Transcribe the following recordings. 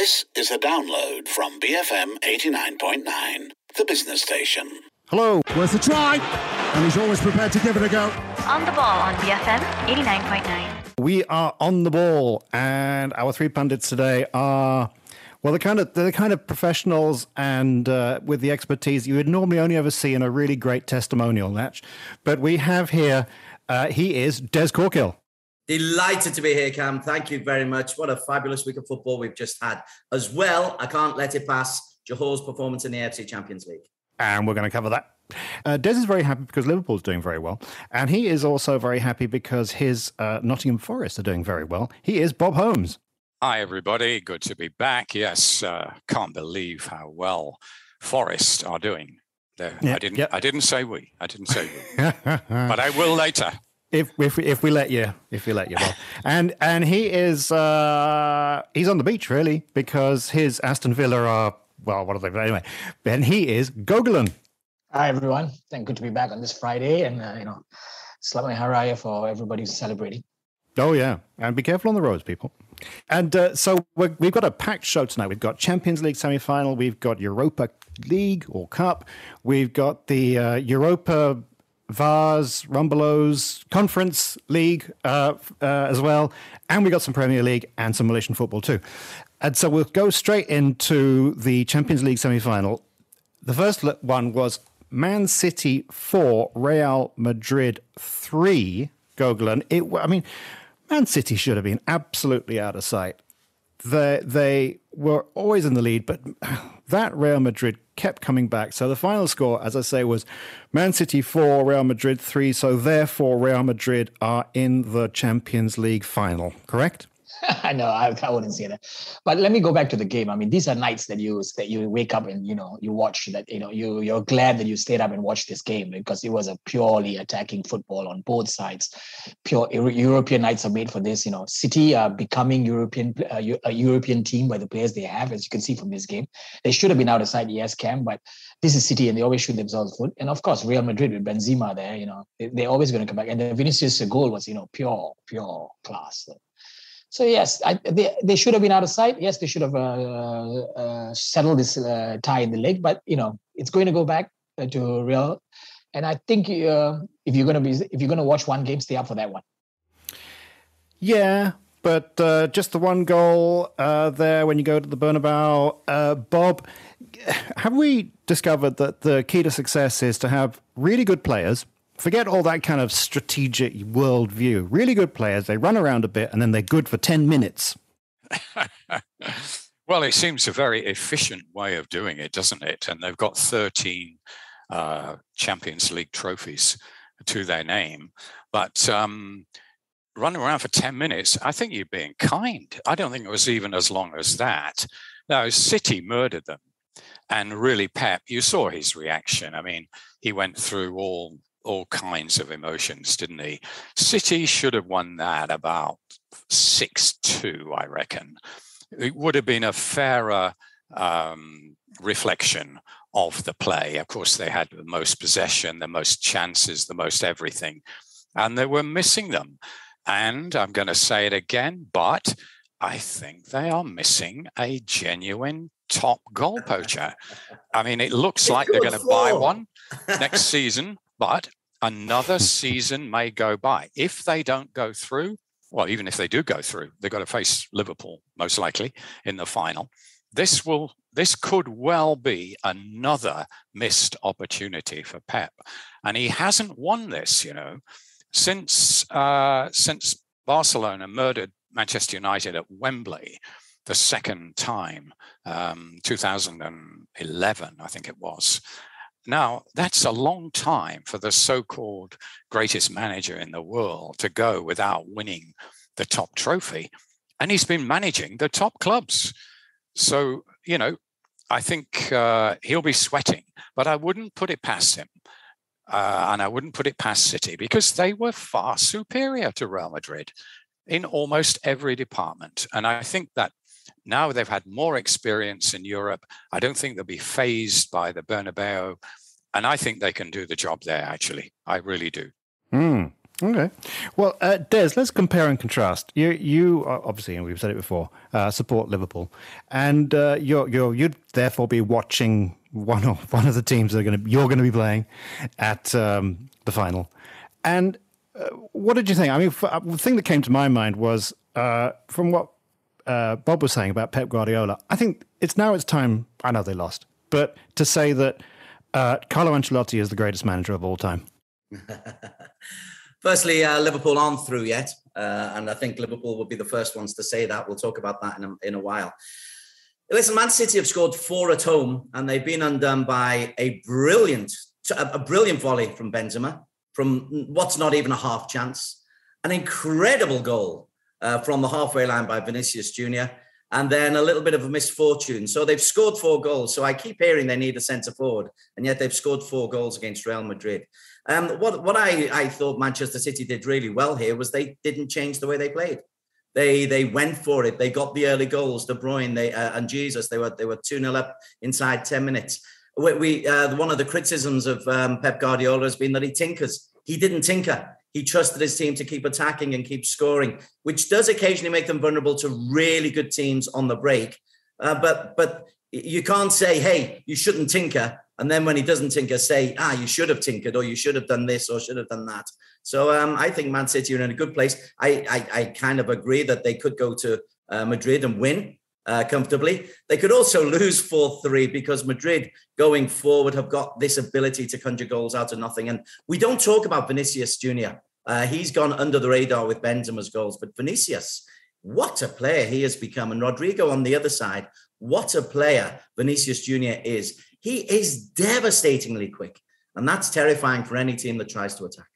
This is a download from BFM 89.9, the business station. Hello. Where's the try? And he's always prepared to give it a go. On the ball on BFM 89.9. We are on the ball, and our three pundits today are. Well, the kind of the kind of professionals and uh, with the expertise you would normally only ever see in a really great testimonial match, but we have here. Uh, he is Des Corkill. Delighted to be here, Cam. Thank you very much. What a fabulous week of football we've just had. As well, I can't let it pass Johor's performance in the AFC Champions League. And we're going to cover that. Uh, Des is very happy because Liverpool's doing very well. And he is also very happy because his uh, Nottingham Forest are doing very well. He is Bob Holmes. Hi, everybody. Good to be back. Yes, uh, can't believe how well Forest are doing. Yeah, I didn't. Yep. I didn't say we. I didn't say we. but I will later if if if we let you if we let you well. and and he is uh he's on the beach really because his Aston Villa are well what are they But anyway and he is Gogolin. Hi everyone, thank good to be back on this Friday and uh, you know Selamat Hari Raya for everybody who's celebrating. Oh yeah, and be careful on the roads, people. And uh, so we have got a packed show tonight. We've got Champions League semi-final. We've got Europa League or Cup. We've got the uh, Europa Vase, Rumbelows, Conference League uh, uh, as well. And we got some Premier League and some Malaysian football too. And so we'll go straight into the Champions League semi final. The first one was Man City 4, Real Madrid 3, Gogolin. It, I mean, Man City should have been absolutely out of sight. They, they were always in the lead, but that Real Madrid kept coming back. So the final score, as I say, was Man City 4, Real Madrid 3. So therefore, Real Madrid are in the Champions League final, correct? I know I, I wouldn't say that, but let me go back to the game. I mean, these are nights that you that you wake up and you know you watch that you know you you're glad that you stayed up and watched this game because it was a purely attacking football on both sides. Pure European nights are made for this. You know, City are becoming European uh, a European team by the players they have, as you can see from this game. They should have been out of sight, yes, Cam, but this is City and they always shoot themselves foot. And of course, Real Madrid with Benzema there, you know, they, are always going to come back. And the Vinicius goal was, you know, pure, pure class. So so yes, I, they, they should have been out of sight. Yes, they should have uh, uh, settled this uh, tie in the league. But you know, it's going to go back uh, to Real, and I think uh, if you're going to be if you're going to watch one game, stay up for that one. Yeah, but uh, just the one goal there when you go to the Bernabeu, Bob. Have we discovered that the key to success is to have really good players Forget all that kind of strategic worldview. Really good players, they run around a bit and then they're good for 10 minutes. well, it seems a very efficient way of doing it, doesn't it? And they've got 13 uh, Champions League trophies to their name. But um, running around for 10 minutes, I think you're being kind. I don't think it was even as long as that. Now, City murdered them. And really, Pep, you saw his reaction. I mean, he went through all all kinds of emotions, didn't he? City should have won that about 6 2, I reckon. It would have been a fairer um, reflection of the play. Of course, they had the most possession, the most chances, the most everything, and they were missing them. And I'm going to say it again, but I think they are missing a genuine top goal poacher. I mean, it looks like they're going to buy one next season but another season may go by. If they don't go through, well, even if they do go through, they've got to face Liverpool most likely in the final. This will this could well be another missed opportunity for Pep, and he hasn't won this, you know, since uh, since Barcelona murdered Manchester United at Wembley the second time, um, 2011, I think it was. Now, that's a long time for the so called greatest manager in the world to go without winning the top trophy. And he's been managing the top clubs. So, you know, I think uh, he'll be sweating, but I wouldn't put it past him. Uh, and I wouldn't put it past City because they were far superior to Real Madrid in almost every department. And I think that now they've had more experience in Europe. I don't think they'll be fazed by the Bernabeu. And I think they can do the job there, actually. I really do. Mm. Okay. Well, uh, Des, let's compare and contrast. You, you obviously, and we've said it before, uh, support Liverpool, and uh, you're, you're, you'd therefore be watching one of one of the teams that are going to you're going to be playing at um, the final. And uh, what did you think? I mean, uh, the thing that came to my mind was uh, from what Bob was saying about Pep Guardiola. I think it's now it's time. I know they lost, but to say that Carlo Ancelotti is the greatest manager of all time. Firstly, uh, Liverpool aren't through yet, uh, and I think Liverpool will be the first ones to say that. We'll talk about that in a, in a while. Listen, Man City have scored four at home, and they've been undone by a brilliant, a brilliant volley from Benzema from what's not even a half chance, an incredible goal uh, from the halfway line by Vinicius Junior, and then a little bit of a misfortune. So they've scored four goals. So I keep hearing they need a centre forward, and yet they've scored four goals against Real Madrid. Um, what what I, I thought Manchester City did really well here was they didn't change the way they played. They they went for it. They got the early goals. De Bruyne they uh, and Jesus they were they were two 0 up inside ten minutes. We, we uh, one of the criticisms of um, Pep Guardiola has been that he tinkers. He didn't tinker. He trusted his team to keep attacking and keep scoring, which does occasionally make them vulnerable to really good teams on the break. Uh, but but you can't say, hey, you shouldn't tinker and then when he doesn't tinker, say, ah, you should have tinkered, or you should have done this, or should have done that. So um, I think Man City are in a good place. I, I, I kind of agree that they could go to uh, Madrid and win uh, comfortably. They could also lose 4 3 because Madrid going forward have got this ability to conjure goals out of nothing. And we don't talk about Vinicius Jr. Uh, he's gone under the radar with Benzema's goals, but Vinicius, what a player he has become. And Rodrygo on the other side, what a player Vinicius Jr. is. He is devastatingly quick, and that's terrifying for any team that tries to attack.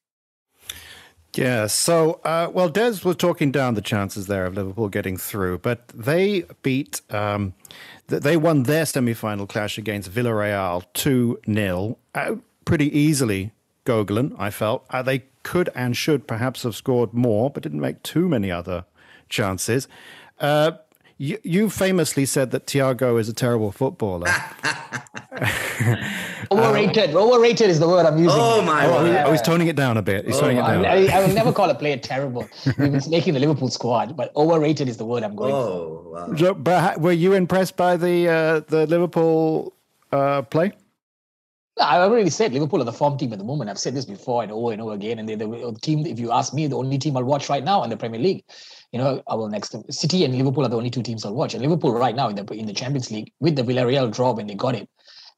Yeah, so, uh, well, Des was talking down the chances there of Liverpool getting through, but they beat, um, they won their semi final clash against Villarreal 2 0 uh, pretty easily, Gogolin, I felt. Uh, they could and should perhaps have scored more, but didn't make too many other chances. Uh, you, you famously said that Thiago is a terrible footballer. overrated. overrated is the word I'm using. Oh my! Oh, yeah. oh he's toning it down a bit. He's oh, toning it down. I, I, will never call a player terrible. He's making the Liverpool squad, but overrated is the word I'm going. Oh, wow. So, but were you impressed by the uh, the Liverpool uh, play? I already said Liverpool are the form team at the moment. I've said this before and over and over again. And they're the team, if you ask me, the only team I'll watch right now in the Premier League you know, our next City and Liverpool are the only two teams I'll watch. And Liverpool right now in the in the Champions League with the Villarreal draw when they got it.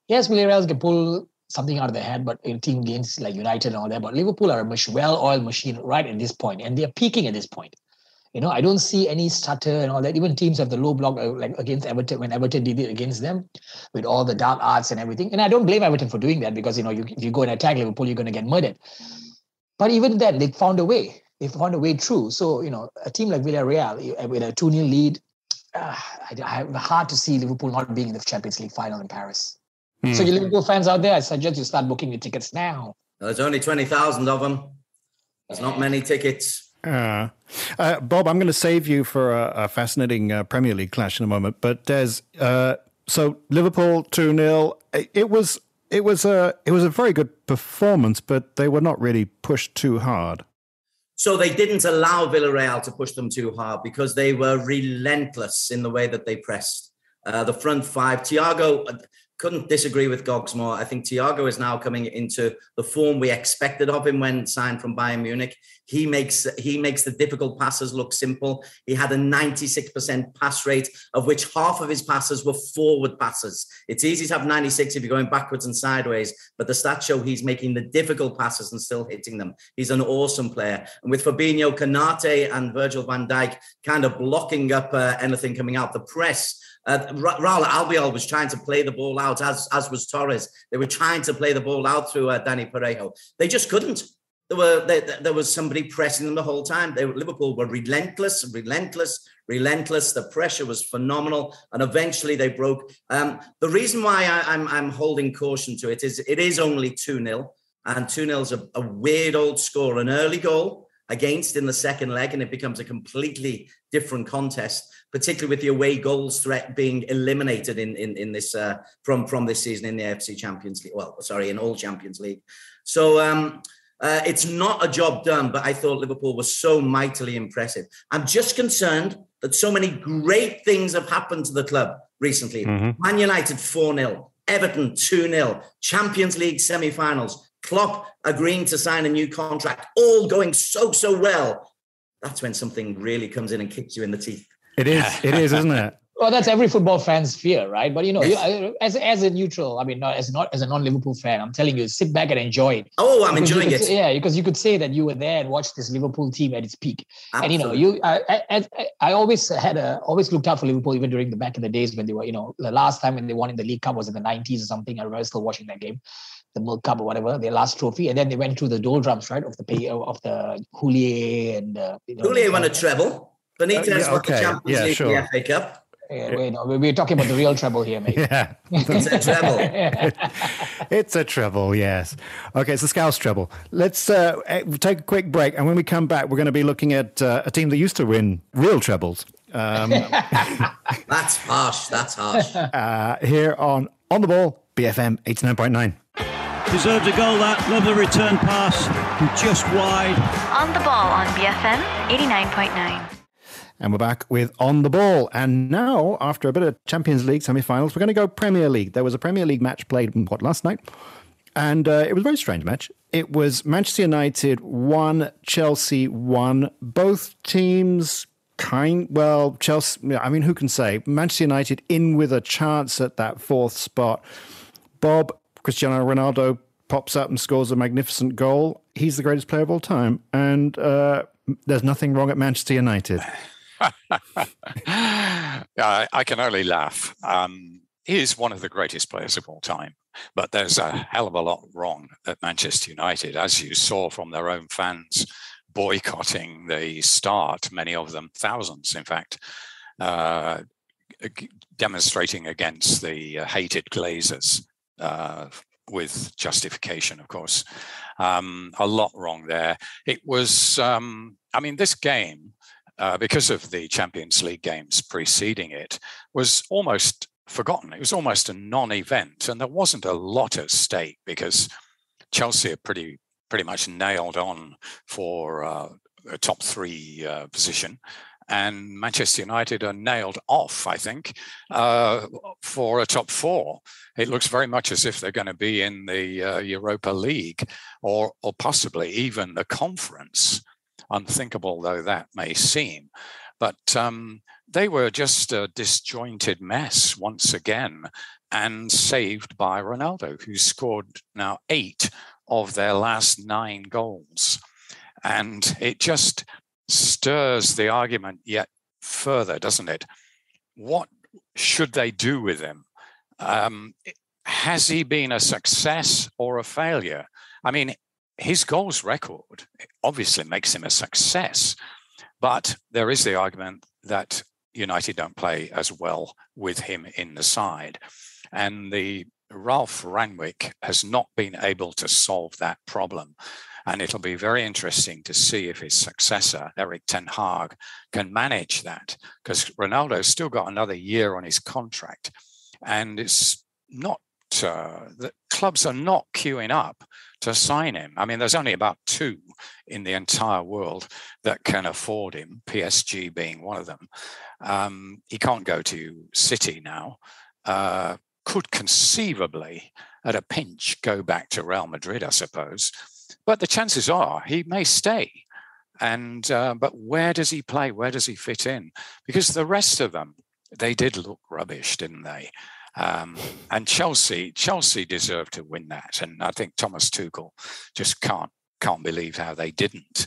Yes, Villarreal can pull something out of their head, but in team games like United and all that. But Liverpool are a well-oiled machine right at this point, and they're peaking at this point. You know, I don't see any stutter and all that. Even teams have the low block, uh, like against Everton, when Everton did it against them, with all the dark arts and everything. And I don't blame Everton for doing that because you know, you, if you go and attack Liverpool, you're going to get murdered. But even then, they found a way they found a way through. So, you know, a team like Villarreal with a 2 0 lead, uh, I, I have hard to see Liverpool not being in the Champions League final in Paris. So, you Liverpool fans out there, I suggest you start booking your tickets now. There's only 20,000 of them. There's not many tickets. Uh, uh, Bob, I'm going to save you for a, a fascinating uh, Premier League clash in a moment. But Des, uh, so Liverpool two 0 It was it was a it was a very good performance, but they were not really pushed too hard. So they didn't allow Villarreal to push them too hard because they were relentless in the way that they pressed. Uh, the front five, Thiago, couldn't disagree with Gogs more. I think Thiago is now coming into the form we expected of him when signed from Bayern Munich. He makes he makes the difficult passes look simple. He had a 96% pass rate, of which half of his passes were forward passes. It's easy to have 96 if you're going backwards and sideways, but the stats show he's making the difficult passes and still hitting them. He's an awesome player. And with Fabinho, Konate, and Virgil van Dijk kind of blocking up uh, anything coming out the press uh, Raul Albiol was trying to play the ball out, as as was Torres. They were trying to play the ball out through uh, Dani Parejo. They just couldn't. There were they, there was somebody pressing them the whole time. They, Liverpool were relentless, relentless, relentless. The pressure was phenomenal, and eventually they broke. Um, the reason why I, am I'm, I'm holding caution to it is it is only two 0 and two 0 is a, a weird old score, an early goal against in the second leg, and it becomes a completely different contest particularly with the away goals threat being eliminated in in, in this uh, from from this season in the AFC Champions League. Well, sorry, in all Champions League. So um, Uh, it's not a job done, but I thought Liverpool was so mightily impressive. I'm just concerned that so many great things have happened to the club recently. Mm-hmm. Man United 4 0, Everton 2 0, Champions League semi finals, Klopp agreeing to sign a new contract, all going so, so well. That's when something really comes in and kicks you in the teeth. It is. It is, isn't it? Well, that's every football fan's fear, right? But you know, you, as as a neutral, I mean, not as not as a non-Liverpool fan, I'm telling you, sit back and enjoy it. Oh, I'm Because enjoying could it. yeah, because you could say that you were there and watched this Liverpool team at its peak. And you know, you I, I, I- I always had a always looked out for Liverpool even during the back in the days when they were, you know, the last time when they won in the League Cup was in the 90s or something. I remember still watching that game, the World Cup or whatever, their last trophy, and then they went through the doldrums, right, of the pay of the Houllier and uh, you know, Houllier won a uh, treble. Benitez Uh, yeah, won the okay. Champions Yeah, League, sure. the FA Cup. yeah, wait, no, we're talking about the real treble here, mate. Yeah. It's a treble. It's a treble, yes. Okay, it's a Scouse treble. Let's uh, eh, take a quick break, and when we come back, we're going to be looking at uh, a team that used to win real trebles um, That's harsh. That's harsh. uh, here on On the Ball, BFM 89.9. Deserved a goal that. Love the return pass. Just wide. On the ball on BFM 89.9. And we're back with On the Ball. And now, after a bit of Champions League semi finals, we're going to go Premier League. There was a Premier League match played, what, last night? And uh, it was a very strange match. It was Manchester United 1, Chelsea 1. Both teams kind, well, Chelsea, I mean, who can say? Manchester United in with a chance at that fourth spot. Bob, Cristiano Ronaldo pops up and scores a magnificent goal. He's the greatest player of all time. And uh, there's nothing wrong at Manchester United. I, I can only laugh. Um, he is one of the greatest players of all time, but there's a hell of a lot wrong at Manchester United, as you saw from their own fans boycotting the start, many of them, thousands, in fact, uh, demonstrating against the uh, hated Glazers uh, with justification, of course. Um, a lot wrong there. It was, um, I mean, this game uh, because of the Champions League games preceding it, was almost forgotten. It was almost a non-event, and there wasn't a lot at stake because Chelsea are pretty pretty much nailed on for uh, a top three uh, position. And Manchester United are nailed off, I think, uh, for a top four. It looks very much as if they're going to be in the uh, Europa League or, or possibly even the conference unthinkable though that may seem. But um, they were just a disjointed mess once again and saved by Ronaldo, who scored now eight of their last nine goals. And it just stirs the argument yet further, doesn't it? What should they do with him? Um, has he been a success or a failure? I mean, his goals record obviously makes him a success, but there is the argument that United don't play as well with him in the side. And the Ralf Rangnick has not been able to solve that problem. And it'll be very interesting to see if his successor, Erik Ten Hag, can manage that because Ronaldo's still got another year on his contract. And it's not, uh, the clubs are not queuing up to sign him. I mean, there's only about two in the entire world that can afford him, PSG being one of them. Um, he can't go to City now. Uh, could conceivably, at a pinch, go back to Real Madrid, I suppose. But the chances are he may stay. And uh, but where does he play? Where does he fit in? Because the rest of them, they did look rubbish, didn't they? Um, and Chelsea, Chelsea deserved to win that, and I think Thomas Tuchel just can't can't believe how they didn't.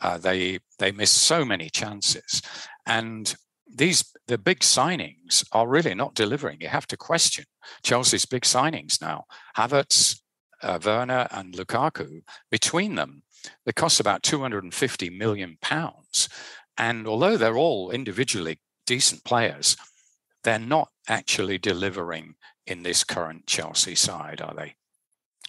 Uh, they they missed so many chances, and these the big signings are really not delivering. You have to question Chelsea's big signings now. Havertz, uh, Werner, and Lukaku between them, they cost about 250 million pounds, and although they're all individually decent players, they're not actually delivering in this current Chelsea side, are they?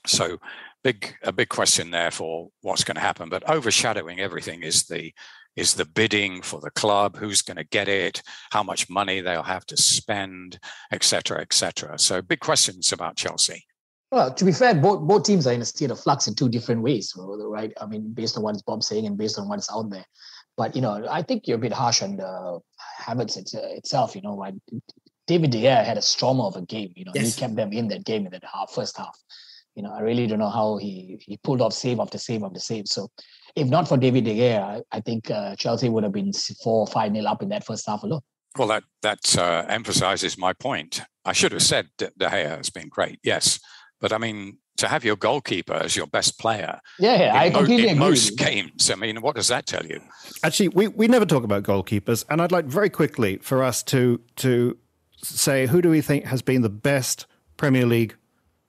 So big a big question there for what's going to happen. But overshadowing everything is the is the bidding for the club, who's going to get it, how much money they'll have to spend, etc., etc. So big questions about Chelsea. Well, to be fair, both both teams are in a state of flux in two different ways, right? I mean, based on what Bob's saying and based on what's out there. But you know, I think you're a bit harsh on the Havertz itself. You know, right? David De Gea had a storm of a game. You know, yes. he kept them in that game in that half, first half. You know, I really don't know how he he pulled off save after save after save. So, if not for David De Gea, I, I think uh, Chelsea would have been four five nil up in that first half alone. Well, that that uh, emphasizes my point. I should have said De Gea has been great, yes, but I mean to have your goalkeeper as your best player. Yeah, yeah I mo- completely in agree. Most games, I mean, what does that tell you? Actually, we, we never talk about goalkeepers, and I'd like very quickly for us to to say who do we think has been the best Premier League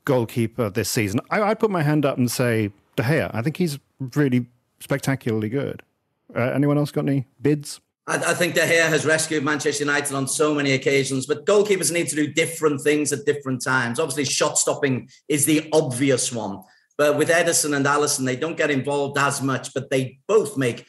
goalkeeper this season? I, I'd put my hand up and say De Gea. I think he's really spectacularly good. Uh, anyone else got any bids? I, I think De Gea has rescued Manchester United on so many occasions, but goalkeepers need to do different things at different times. Obviously, shot stopping is the obvious one. But with Ederson and Alisson, they don't get involved as much, but they both make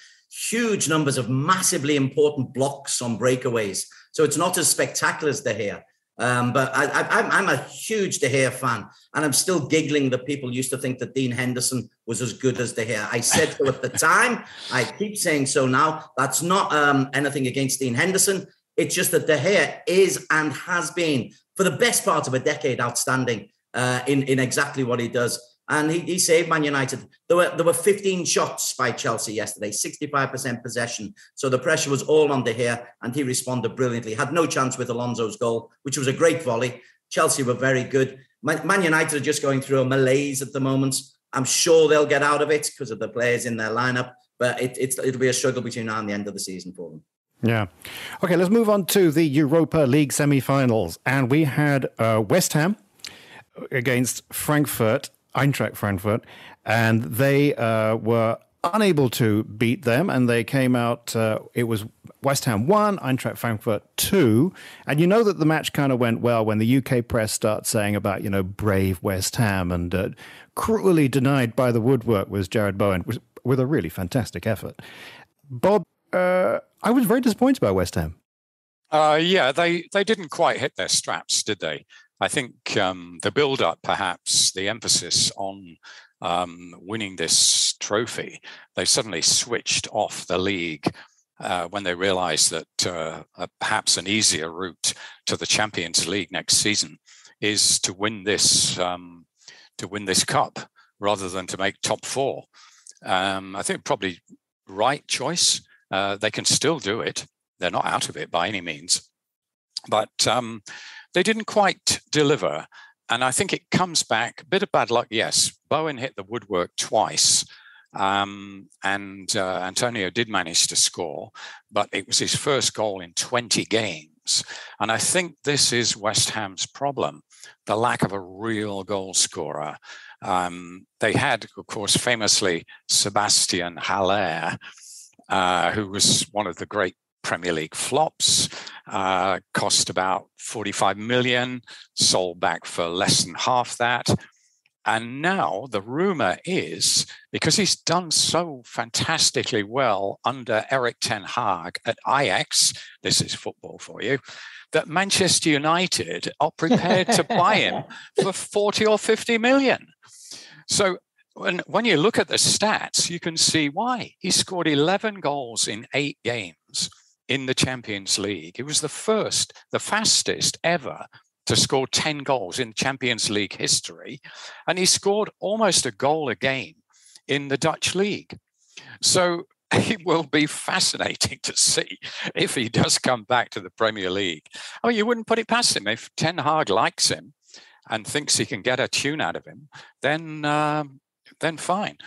huge numbers of massively important blocks on breakaways. So it's not as spectacular as De Gea. Um, but I, am a huge De Gea fan, and I'm still giggling that people used to think that Dean Henderson was as good as De Gea. I said so at the time. I keep saying so now. That's not um, anything against Dean Henderson. It's just that De Gea is and has been for the best part of a decade outstanding uh, in in exactly what he does and he, he saved Man United. There were there were 15 shots by Chelsea yesterday, 65% possession. So the pressure was all De Gea, and he responded brilliantly. Had no chance with Alonso's goal, which was a great volley. Chelsea were very good. Man, United are just going through a malaise at the moment. I'm sure they'll get out of it because of the players in their lineup, but it, it'll be a struggle between now and the end of the season for them. Yeah. Okay, let's move on to the Europa League semi-finals, and we had uh, West Ham against Frankfurt Eintracht Frankfurt, and they uh, were unable to beat them, and they came out. Uh, it was West Ham one, Eintracht Frankfurt two, and you know that the match kind of went well when the UK press starts saying about you know brave West Ham and uh, cruelly denied by the woodwork was Jarrod Bowen with, with a really fantastic effort. Bob, uh, I was very disappointed by West Ham. Uh, yeah, they they didn't quite hit their straps, did they? I think um, the build up, perhaps the emphasis on um, winning this trophy, they suddenly switched off the league uh, when they realized that uh, uh, perhaps an easier route to the Champions League next season is to win this um, to win this cup rather than to make top four. Um, I think probably right choice. Uh, they can still do it. They're not out of it by any means. But um, they didn't quite deliver. And I think it comes back, a bit of bad luck, yes. Bowen hit the woodwork twice. Um, and uh, Antonio did manage to score, but it was his first goal in 20 games. And I think this is West Ham's problem the lack of a real goal scorer. Um, they had, of course, famously Sebastian Haller, uh, who was one of the great Premier League flops, uh, cost about 45 million, sold back for less than half that. And now the rumor is because he's done so fantastically well under Erik Ten Hag at Ajax, this is football for you, that Manchester United are prepared to buy him for 40 or 50 million. So when, when you look at the stats, you can see why. He scored 11 goals in eight games in the Champions League. He was the first, the fastest ever to score 10 goals in Champions League history. And he scored almost a goal a game in the Dutch league. So it will be fascinating to see if he does come back to the Premier League. I mean, you wouldn't put it past him. If Ten Hag likes him and thinks he can get a tune out of him, then, um, then fine.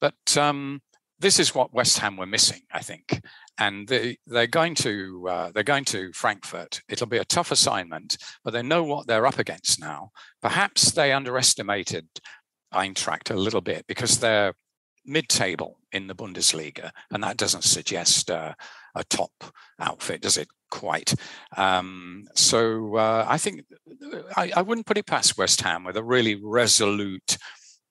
But um, this is what West Ham were missing, I think and they, they're going to uh, they're going to Frankfurt. It'll be a tough assignment, but they know what they're up against now. Perhaps they underestimated Eintracht a little bit because they're mid-table in the Bundesliga, and that doesn't suggest uh, a top outfit, does it? Quite. Um, so uh, I think I, I, wouldn't put it past West Ham with a really resolute,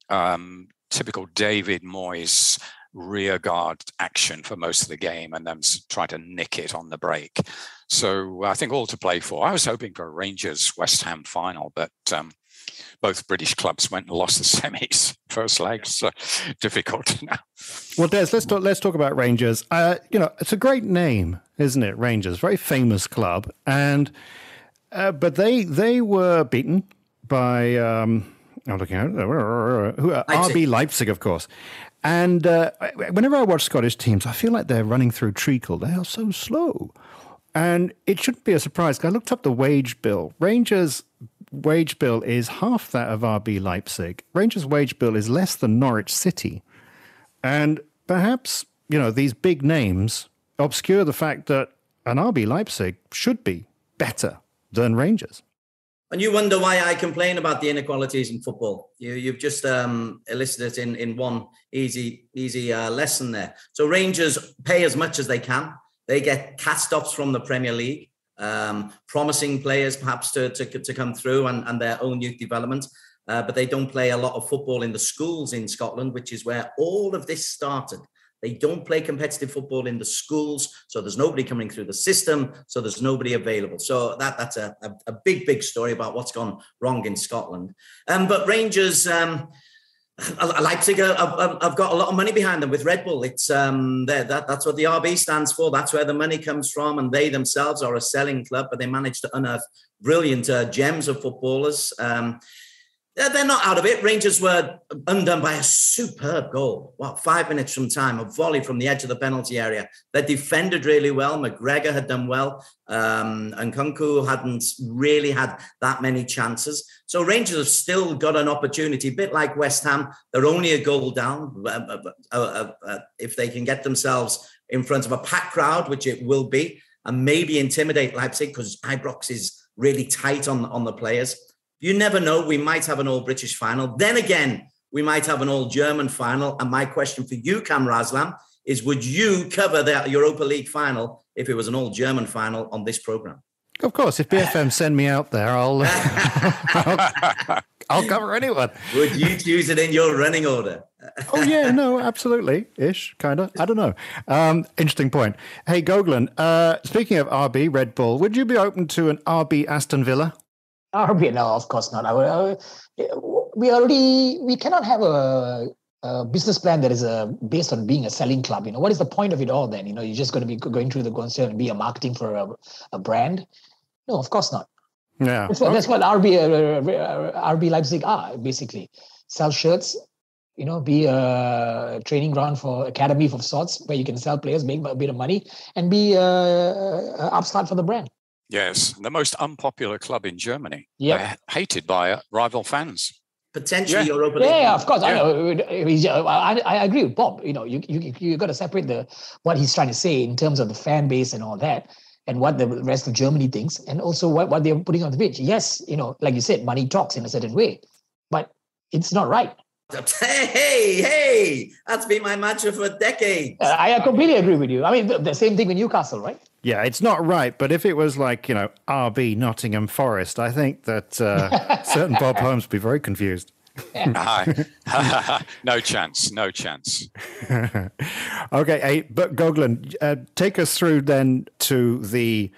um, typical David Moyes rear guard action for most of the game and then try to nick it on the break. So I think all to play for. I was hoping for a Rangers West Ham final, but um, both British clubs went and lost the semis first leg, so difficult now. Well, Des, let's talk. Let's talk about Rangers. Uh, you know, it's a great name, isn't it? Rangers, very famous club, and uh, but they they were beaten by. Um, I'm looking at who, uh, RB Leipzig, of course. And uh, whenever I watch Scottish teams, I feel like they're running through treacle. They are so slow. And it shouldn't be a surprise. I looked up the wage bill. Rangers' wage bill is half that of RB Leipzig. Rangers' wage bill is less than Norwich City. And perhaps, you know, these big names obscure the fact that an RB Leipzig should be better than Rangers. And you wonder why I complain about the inequalities in football. You, have just um, elicited in, in one easy easy uh, lesson there. So Rangers pay as much as they can. They get cast offs from the Premier League, um, promising players perhaps to, to, to come through and, and their own youth development. Uh, but they don't play a lot of football in the schools in Scotland, which is where all of this started. They don't play competitive football in the schools, so there's nobody coming through the system, so there's nobody available. So that that's a, a, a big, big story about what's gone wrong in Scotland. Um, but Rangers. Um, Leipzig, I've, I've got a lot of money behind them with Red Bull. It's um, that that's what the RB stands for. That's where the money comes from, and they themselves are a selling club. But they managed to unearth brilliant uh, gems of footballers. Um, they're not out of it. Rangers were undone by a superb goal. What, five minutes from time, a volley from the edge of the penalty area. They defended really well. McGregor had done well. Um, and Nkunku hadn't really had that many chances. So Rangers have still got an opportunity, a bit like West Ham. They're only a goal down. Uh, uh, uh, uh if they can get themselves in front of a packed crowd, which it will be, and maybe intimidate Leipzig because Ibrox is really tight on, on the players you never know. We might have an all British final. Then again, we might have an all German final. And my question for you, Cam Raslam, is would you cover the Europa League final if it was an all German final on this program? Of course, if BFM send me out there, I'll, I'll, I'll cover anyone. Would you choose it in your running order? oh yeah, no, absolutely, ish, kind of. I don't know. Um, interesting point. Hey, Goglan. Uh, speaking of RB Red Bull, would you be open to an RB Aston Villa? RB, no, of course not. We already we cannot have a, a business plan that is a, uh, based on being a selling club. You know, what is the point of it all? Then you know, you're just going to be going through the concern and be a marketing for a, a brand. No, of course not. Yeah, that's what, okay. that's what RB uh, uh RB Leipzig are basically. Sell shirts, you know, be a training ground for academy of sorts where you can sell players, make a bit of money, and be a, a upstart for the brand. Yes, the most unpopular club in Germany. Yeah, hated by uh, rival fans. Potentially yeah. Europa League. Yeah, of course. Yeah. I, I, I agree with Bob. You know, you you you got to separate the what he's trying to say in terms of the fan base and all that, and what the rest of Germany thinks, and also what, what they're putting on the pitch. Yes, you know, like you said, money talks in a certain way, but it's not right. Hey, hey, hey, that's been my mantra for decades. Uh, I completely agree with you. I mean, the, the, same thing with Newcastle, right? Yeah, it's not right. But if it was like, you know, RB Nottingham Forest, I think that uh, certain Bob Holmes would be very confused. no chance, no chance. okay, hey, but Goglan, uh, take us through then to the.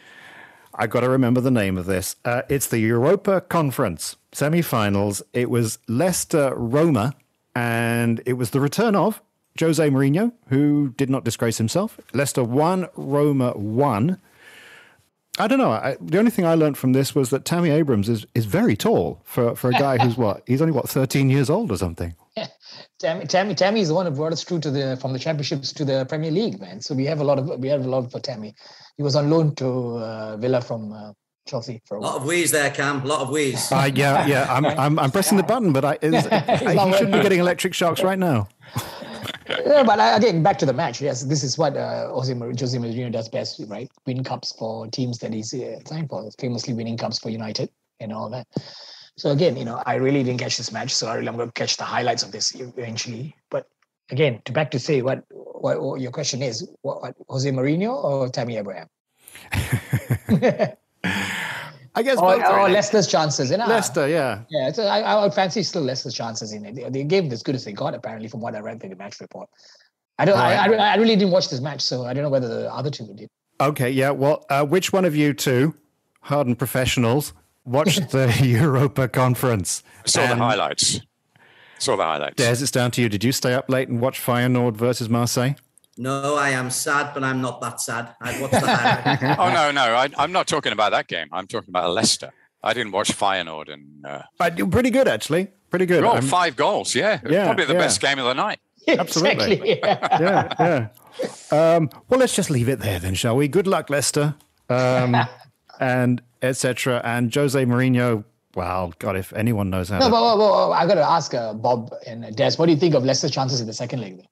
I got to remember the name of this. Uh, it's the Europa Conference semi-finals. It was Leicester Roma, and it was the return of Jose Mourinho, who did not disgrace himself. Leicester won, Roma won. I don't know. I, the only thing I learned from this was that Tammy Abrams is, is very tall for, for a guy who's what? He's only what, 13 years old or something. Yeah. Tammy, Tammy, Tammy is the one who brought us through to the from the championships to the Premier League, man. So we have a lot of we have a lot for Tammy. He was on loan to uh, Villa from uh, Chelsea for a, a lot of wheeze there, Cam. A lot of wheeze. Uh, yeah, yeah. I'm, I'm, I'm pressing the button, but I, I he should be getting electric shocks right now. yeah, but again, back to the match. Yes, this is what uh, Jose, Jose Mourinho does best, right? Win cups for teams that he's uh, signed for. Famously winning cups for United and all that. So again, you know, I really didn't catch this match, so I really, I'm going to catch the highlights of this eventually. But again, to back to say what what, what your question is, what, what, Jose Mourinho or Tammy Abraham? I guess or, or Leicester's chances. You know? Leicester, yeah. Yeah, so I, I would fancy still Leicester's chances in it. They, they gave as good as they got, apparently, from what I read in the match report. I don't. Right. I, I, I, really didn't watch this match, so I don't know whether the other two did. Okay, yeah. Well, uh, which one of you two, hardened professionals, watched the Europa Conference. I saw the highlights. Saw the highlights. Des, it's down to you. Did you stay up late and watch Feyenoord versus Marseille? No, I am sad, but I'm not that sad. I watched the oh no, no, I, I'm not talking about that game. I'm talking about Leicester. I didn't watch Feyenoord and uh, But you're pretty good, actually. Pretty good. oh, I'm- five goals. Yeah, Yeah, probably the yeah. best game of the night. Absolutely. Exactly. Yeah. yeah, yeah. Um, well, let's just leave it there then, shall we? Good luck, Leicester, um, and etc. And Jose Mourinho. Wow, God, if anyone knows how. No, to, but, but, but I got to ask uh, Bob and Des, what do you think of Leicester's chances in the second leg?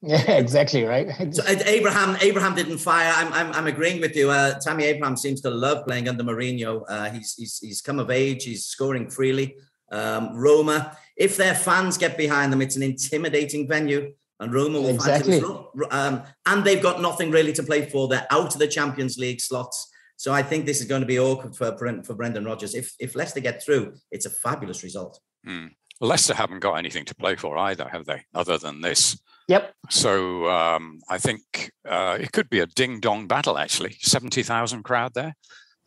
yeah, exactly, right? So Abraham, Abraham didn't fire. I'm, I'm, I'm agreeing with you. Uh, Tammy Abraham seems to love playing under Mourinho. Uh, he's, he's, he's come of age. He's scoring freely. Um, Roma, if their fans get behind them, it's an intimidating venue, and Roma will Exactly. find. Um, and they've got nothing really to play for. They're out of the Champions League slots. So I think this is going to be awkward for for Brendan Rodgers. If if Leicester get through, it's a fabulous result. Hmm. Leicester haven't got anything to play for either, have they? Other than this. Yep. So um, I think uh, it could be a ding dong battle. Actually, seventy thousand crowd there.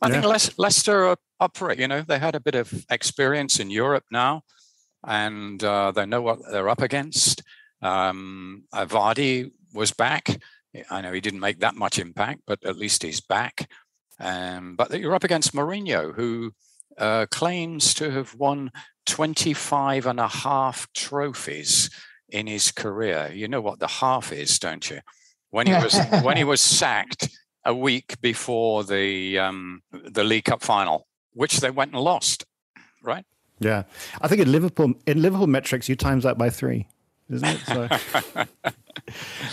I think Yeah. Leic- Leicester are up for it. You know, they had a bit of experience in Europe now, and uh, they know what they're up against. Um, Vardy was back. I know he didn't make that much impact, but at least he's back. Um, but you're up against Mourinho, who uh, claims to have won 25 and a half trophies in his career. You know what the half is, don't you? When he was when he was sacked a week before the um, the League Cup final, which they went and lost, right? yeah, I think in Liverpool, in Liverpool metrics, you times that by three, isn't it? So.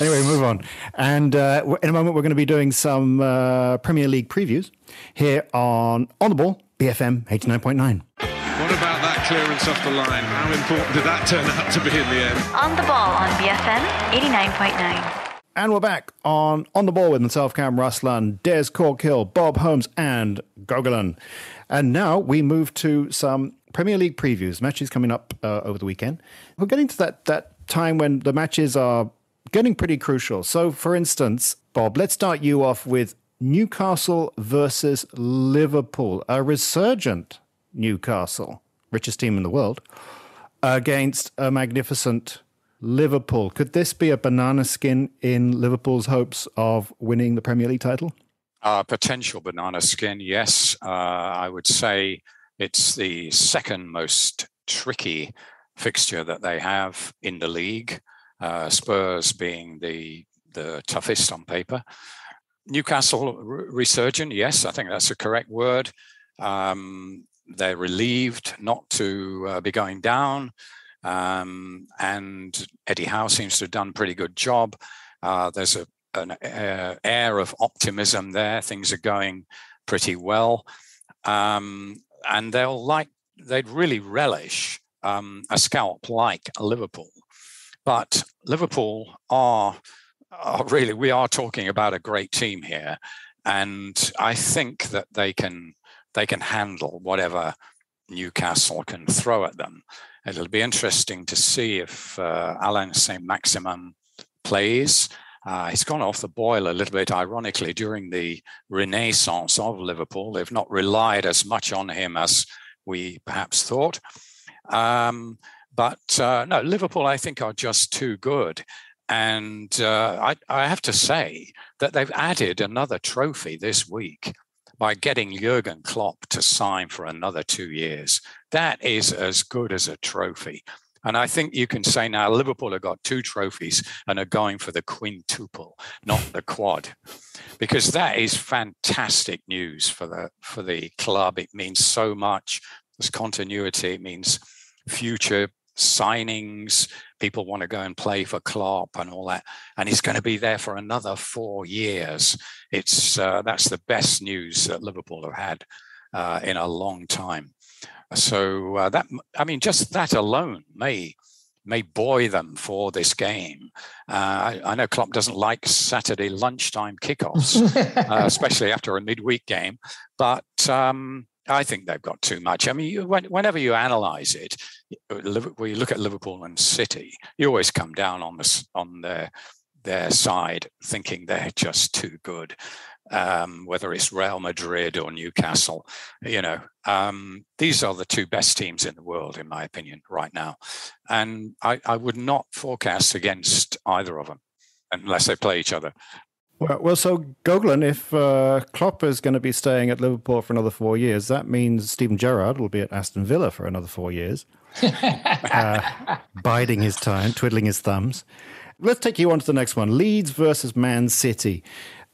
anyway, move on. And uh, in a moment, we're going to be doing some uh, Premier League previews here on On the Ball, BFM eighty nine point nine. What about that clearance off the line? How important did that turn out to be in the end? On the ball on BFM 89.9. And we're back on On the Ball with myself, Cam Ruslan, Des Corkill, Bob Holmes, and Gogolin. And now we move to some Premier League previews, matches coming up uh, over the weekend. We're getting to that, that time when the matches are getting pretty crucial. So, for instance, Bob, let's start you off with Newcastle versus Liverpool, a resurgent Newcastle, richest team in the world, against a magnificent Liverpool. Could this be a banana skin in Liverpool's hopes of winning the Premier League title? Uh, potential banana skin, yes. Uh, I would say it's the second most tricky fixture that they have in the league. Uh, Spurs being the the toughest on paper. Newcastle re- resurgent, yes, I think that's a correct word. Um, they're relieved not to uh, be going down, um, and Eddie Howe seems to have done a pretty good job. Uh, there's a an uh, air of optimism there. Things are going pretty well, um, and they'll like they'd really relish um, a scalp like Liverpool. But Liverpool are, are really we are talking about a great team here, and I think that they can they can handle whatever Newcastle can throw at them. It'll be interesting to see if uh, Saint Maximin plays. Uh, he's gone off the boil a little bit, ironically, during the renaissance of Liverpool. They've not relied as much on him as we perhaps thought. Um, but uh, no, Liverpool, I think, are just too good. And uh, I, I have to say that they've added another trophy this week by getting Jurgen Klopp to sign for another two years. That is as good as a trophy. And I think you can say now Liverpool have got two trophies and are going for the quintuple, not the quad, because that is fantastic news for the for the club. It means so much. There's continuity. It means future signings. People want to go and play for Klopp and all that, and he's going to be there for another four years. It's uh, that's the best news that Liverpool have had uh, in a long time. So uh, that I mean, just that alone may may buoy them for this game. Uh, I, I know Klopp doesn't like Saturday lunchtime kickoffs, uh, especially after a midweek game, but um, I think they've got too much. I mean, whenever you analyse it, when you look at Liverpool and City, you always come down on this on their their side, thinking they're just too good. um, whether it's Real Madrid or Newcastle. You know, um, these are the two best teams in the world, in my opinion, right now. And I, I would not forecast against either of them unless they play each other. Well, well so Goglan, if uh, Klopp is going to be staying at Liverpool for another four years, that means Steven Gerrard will be at Aston Villa for another four years, uh, biding his time, twiddling his thumbs. Let's take you on to the next one: Leeds versus Man City.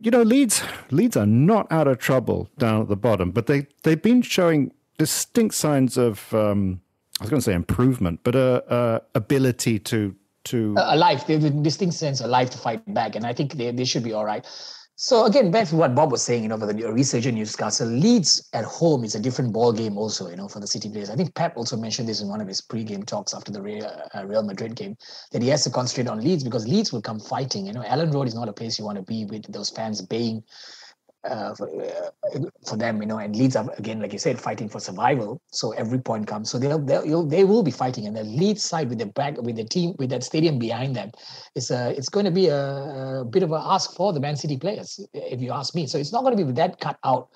You know, Leeds Leeds are not out of trouble down at the bottom, but they they've been showing distinct signs of um, I was going to say improvement, but uh, uh, ability to to alive. They a distinct sense alive to fight back, and I think they, they should be all right. So again, back to what Bob was saying, you know, for the research in Newcastle, Leeds at home is a different ball game also, you know, for the City players. I think Pep also mentioned this in one of his pre-game talks after the Real, uh, Real Madrid game, that he has to concentrate on Leeds because Leeds will come fighting. You know, Elland Road is not a place you want to be with those fans baying uh, for, uh, for them, you know, and Leeds are again, like you said, fighting for survival. So every point comes. So they'll, they'll they will be fighting, and the Leeds side with the back with the team with that stadium behind them, it's a it's going to be a, a bit of a ask for the Man City players, if you ask me. So it's not going to be that cut out,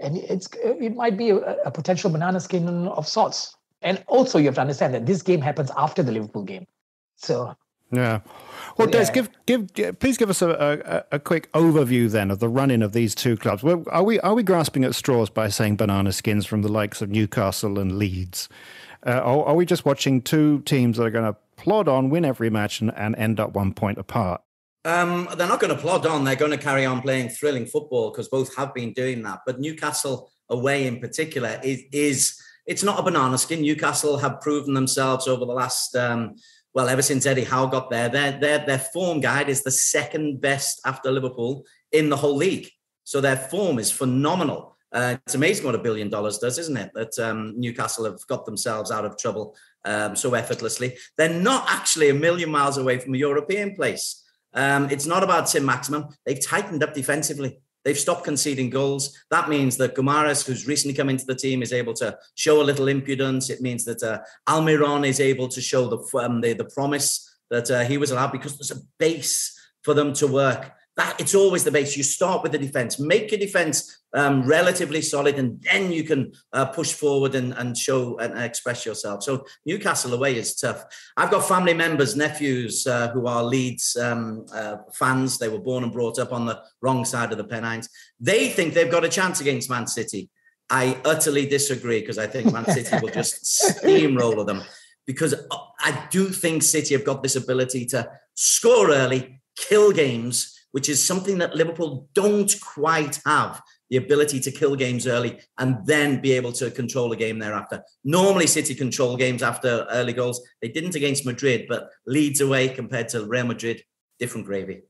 and it's it might be a, a potential banana skin of sorts. And also, you have to understand that this game happens after the Liverpool game, so yeah. Well, Des, give, give, please give us a, a, a, quick overview then of the running of these two clubs. Well, are we are we grasping at straws by saying banana skins from the likes of Newcastle and Leeds? Uh, or are we just watching two teams that are going to plod on, win every match, and, and end up one point apart? Um, they're not going to plod on. They're going to carry on playing thrilling football because both have been doing that. But Newcastle away in particular is is it's not a banana skin. Newcastle have proven themselves over the last. Um, well, ever since Eddie Howe got there, their, their, their form guide is the second best after Liverpool in the whole league. So their form is phenomenal. Uh, it's amazing what a billion dollars does, isn't it? That um, Newcastle have got themselves out of trouble um, so effortlessly. They're not actually a million miles away from a European place. Um, it's not about Saint-Maximin. They've tightened up defensively. They've stopped conceding goals. That means that Guimaraes, who's recently come into the team, is able to show a little impudence. It means that uh, Almiron is able to show the um, the, the promise that uh, he was allowed because there's a base for them to work that it's always the base. You start with the defense, make your defense um, relatively solid, and then you can uh, push forward and, and show and express yourself. So Newcastle away is tough. I've got family members, nephews uh, who are Leeds um, uh, fans. They were born and brought up on the wrong side of the Pennines. They think they've got a chance against Man City. I utterly disagree because I think Man City will just steamroller them. Because I do think City have got this ability to score early, kill games, which is something that Liverpool don't quite have the ability to kill games early and then be able to control a game thereafter. Normally, City control games after early goals. They didn't against Madrid, but Leeds away compared to Real Madrid, different gravy.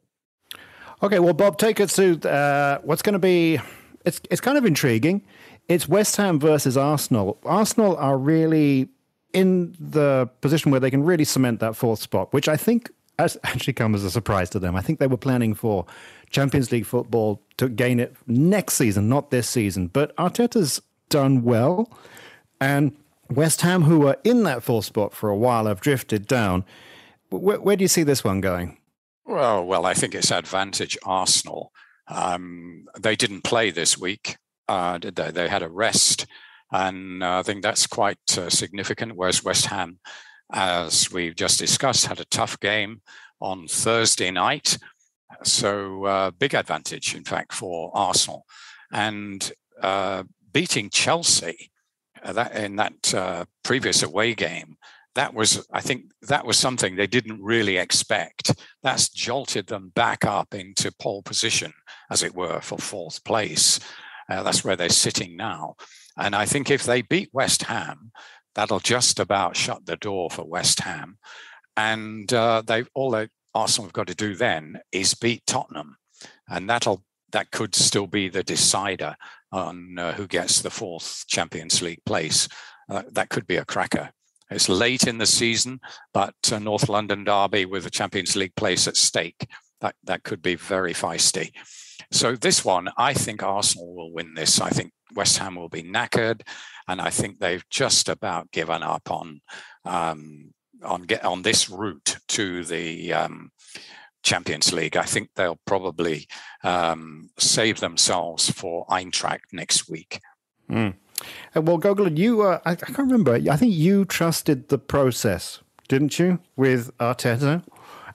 Okay, well, Bob, take us to uh, what's going to be. It's it's kind of intriguing. It's West Ham versus Arsenal. Arsenal are really in the position where they can really cement that fourth spot, which I think has actually come as a surprise to them. I think they were planning for Champions League football to gain it next season, not this season. But Arteta's done well, and West Ham, who were in that fourth spot for a while, have drifted down. Where, where do you see this one going? Well, well, I think it's advantage Arsenal. Um, they didn't play this week, uh, did they? They had a rest, and uh, I think that's quite uh, significant. Whereas West Ham as we've just discussed, had a tough game on Thursday night. So, uh, big advantage, in fact, for Arsenal. And uh, beating Chelsea uh, that, in that uh, previous away game, that was, I think, that was something they didn't really expect. That's jolted them back up into pole position, as it were, for fourth place. Uh, that's where they're sitting now. And I think if they beat West Ham, that'll just about shut the door for West Ham. And uh, they all that Arsenal have got to do then is beat Tottenham, and that'll that could still be the decider on uh, who gets the fourth Champions League place. Uh, that could be a cracker. It's late in the season, but North London derby with the Champions League place at stake. That that could be very feisty. So this one, I think Arsenal will win this. I think West Ham will be knackered and I think they've just about given up on um, on get on this route to the um, Champions League. I think they'll probably um, save themselves for Eintracht next week. Mm. well, Gogol, you, uh, I, I, can't remember. I think you trusted the process, didn't you, with Arteta?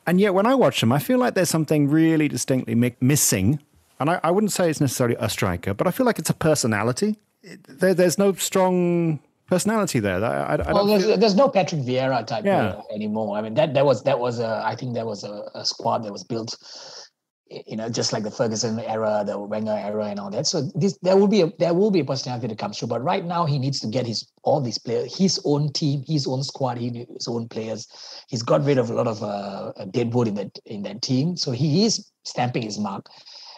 And yet, when I watch them, I feel like there's something really distinctly mi- missing. And I, I, wouldn't say it's necessarily a striker, but I feel like it's a personality. There, there's no strong personality there. I, I, well, there's, there's, no Patrick Vieira type yeah. anymore. I mean, that that was that was a I think that was a, a, squad that was built, you know, just like the Ferguson era, the Wenger era, and all that. So this there will be a there will be a personality that comes through. But right now, he needs to get his all these players, his own team, his own squad, his own players. He's got rid of a lot of uh, deadwood in that in that team, so he is stamping his mark.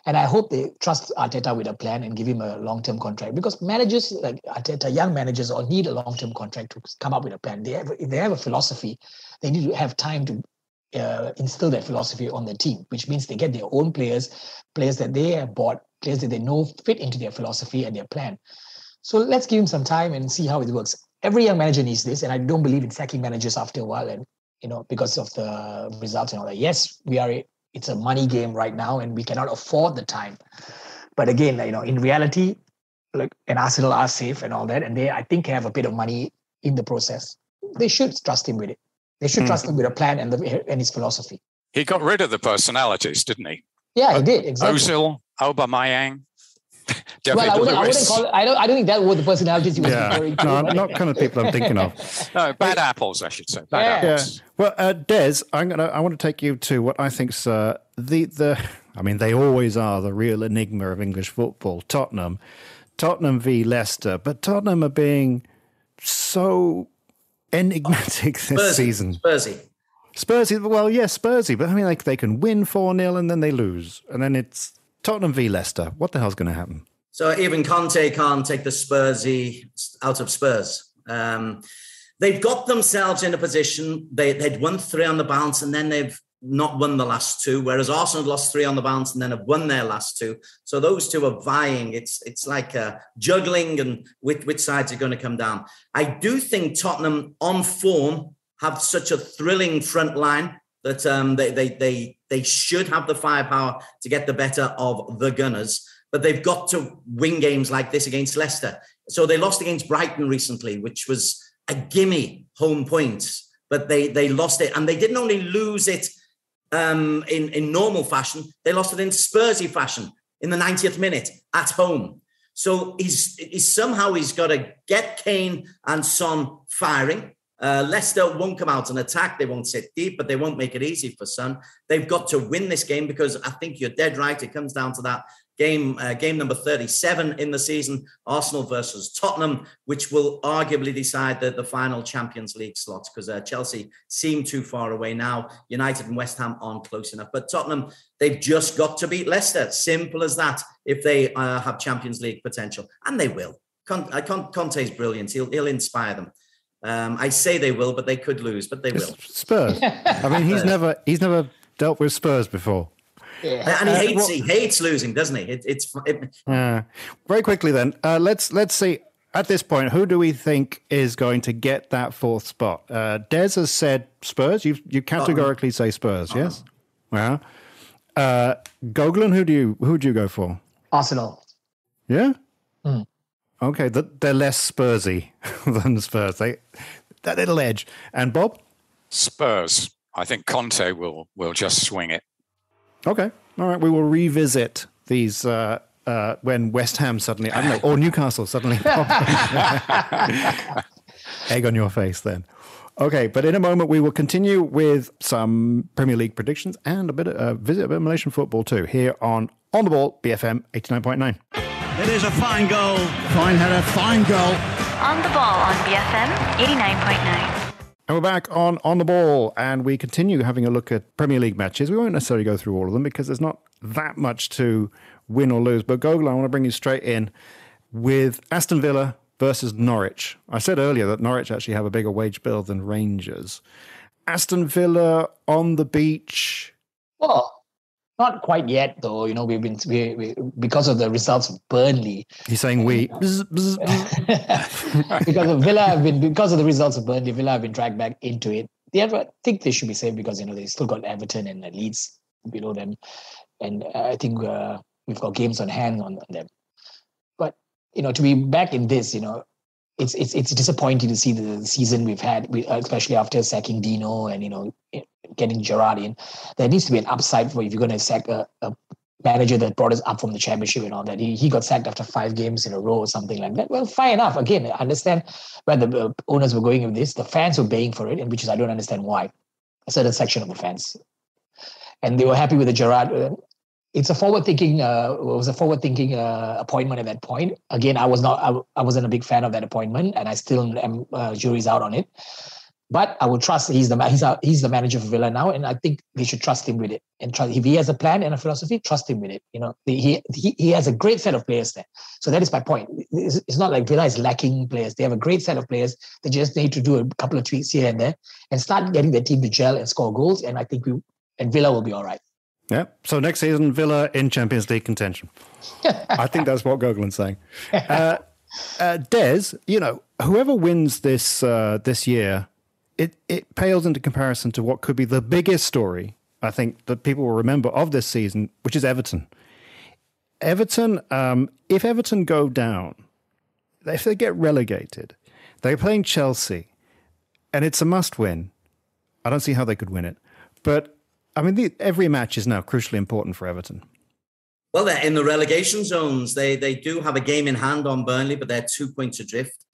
And I hope they trust Arteta with a plan and give him a long-term contract because managers like Arteta, young managers, all need a long-term contract to come up with a plan. They have, if they have a philosophy, they need to have time to uh, instill that philosophy on the team, which means they get their own players, players that they have bought, players that they know fit into their philosophy and their plan. So let's give him some time and see how it works. Every young manager needs this, and I don't believe in sacking managers after a while, and you know because of the results and all that. Yes, we are it's a money game right now and we cannot afford the time. But again you know in reality like and arsenal are safe and all that and they i think have a bit of money in the process. They should trust him with it. They should mm. trust him with a plan and the and his philosophy. He got rid of the personalities didn't he? Yeah he did exactly. Ozil aubameyang well, I wouldn't, I wouldn't, call it. I don't. I don't think that was the personalities he was yeah. referring to. No, not kind of people I'm thinking of. no, bad apples, I should say. Bad yeah. apples. Yeah. Well, uh, Des, I'm gonna. I want to take you to what I think's uh, the the. I mean, they always are the real enigma of English football. Tottenham, Tottenham v Leicester, but Tottenham are being so enigmatic oh, this season. Spursy. Spursy. Well, yes, yeah, Spursy, but I mean, like they can win four 0 and then they lose, and then it's Tottenham v Leicester. What the hell's going to happen? So even Conte can't take the Spursy out of Spurs. Um, they've got themselves in a position they, they'd won three on the bounce and then they've not won the last two, whereas Arsenal lost three on the bounce and then have won their last two. So those two are vying. It's it's like uh, juggling and which, which sides are going to come down. I do think Tottenham on form have such a thrilling front line that um, they, they, they, they should have the firepower to get the better of the Gunners, but they've got to win games like this against Leicester. So they lost against Brighton recently, which was a gimme home point, but they, they lost it. And they didn't only lose it um, in, in normal fashion, they lost it in Spursy fashion in the 90th minute at home. So he's, he's somehow he's got to get Kane and Son firing. Uh, Leicester won't come out and attack. They won't sit deep, but they won't make it easy for Son. They've got to win this game because I think you're dead right. It comes down to that game, uh, game number 37 in the season, Arsenal versus Tottenham, which will arguably decide the, the final Champions League slots because uh, Chelsea seem too far away now. United and West Ham aren't close enough. But Tottenham, they've just got to beat Leicester. Simple as that if they uh, have Champions League potential. And they will. Uh, Conte's brilliant. He'll, he'll inspire them. Um, I say they will, but they could lose, but they will. Spurs. I mean, he's never he's never dealt with Spurs before. Yeah. And he uh, hates well, he hates losing, doesn't he? It, it's it, uh, very quickly then. Uh, let's let's see. At this point, who do we think is going to get that fourth spot? Uh, Des has said Spurs. You you categorically say Spurs, uh-huh. yes? Yeah. Uh, Gogolin, who do you who do you go for? Arsenal. Yeah. Mm. Okay, they're less Spursy than Spurs. They that little edge. And Bob, Spurs. I think Conte will will just swing it. Okay, all right. We will revisit these uh, uh, when West Ham suddenly, I don't know, or Newcastle suddenly. Egg on your face, then. Okay, but in a moment we will continue with some Premier League predictions and a bit of uh, visit of Malaysian football too here on On the Ball BFM eighty nine point nine. It is a fine goal. Fine header, fine goal. On the ball on BFM 89.9. And we're back on On the Ball, and we continue having a look at Premier League matches. We won't necessarily go through all of them because there's not that much to win or lose. But Gogol, I want to bring you straight in with Aston Villa versus Norwich. I said earlier that Norwich actually have a bigger wage bill than Rangers. Aston Villa on the beach. Well, not quite yet, though. You know, we've been we, we because of the results of Burnley. He's saying we because of Villa have been because of the results of Burnley, Villa have been dragged back into it. They have, I think they should be safe because you know they still got Everton and Leeds below them, and I think uh, we've got games on hand on, on them. But you know, to be back in this, you know, it's it's it's disappointing to see the season we've had, uh, especially after sacking Dino and you know eh, getting Gerrard in. There needs to be an upside for if you're going to sack a, a manager that brought us up from the championship and all that. He, he got sacked after five games in a row or something like that. Well, fine enough. Again, I understand where the uh, owners were going with this. The fans were paying for it, and which is I don't understand why. A certain section of the fans, and they were happy with the Gerrard. Uh, Uh, it's a forward-thinking. Uh, it was a forward-thinking uh, appointment at that point. Again, I was not. I, I wasn't a big fan of that appointment, and I still am. Uh, out on it. But I will trust he's the he's a, he's the manager for Villa now, and I think they should trust him with it. And trust if he has a plan and a philosophy, trust him with it. You know, he he he has a great set of players there. So that is my point. It's, it's not like Villa is lacking players. They have a great set of players. They just need to do a couple of tweaks here and there and start getting their team to gel and score goals. And I think we and Villa will be all right. Yeah. So next season, Villa in Champions League contention. I think that's what Goglin's saying. Uh, uh, Des, you know, whoever wins this uh, this year it, it pales into comparison to what could be the biggest story, I think, that people will remember of this season, which is Everton. Everton, um, if Everton go down, if they get relegated, they're playing Chelsea, and it's a must win. I don't see how they could win it. But, I mean, the, every match is now crucially important for Everton. Well, they're in the relegation zones. They, they do have a game in hand on Burnley, but they're two points adrift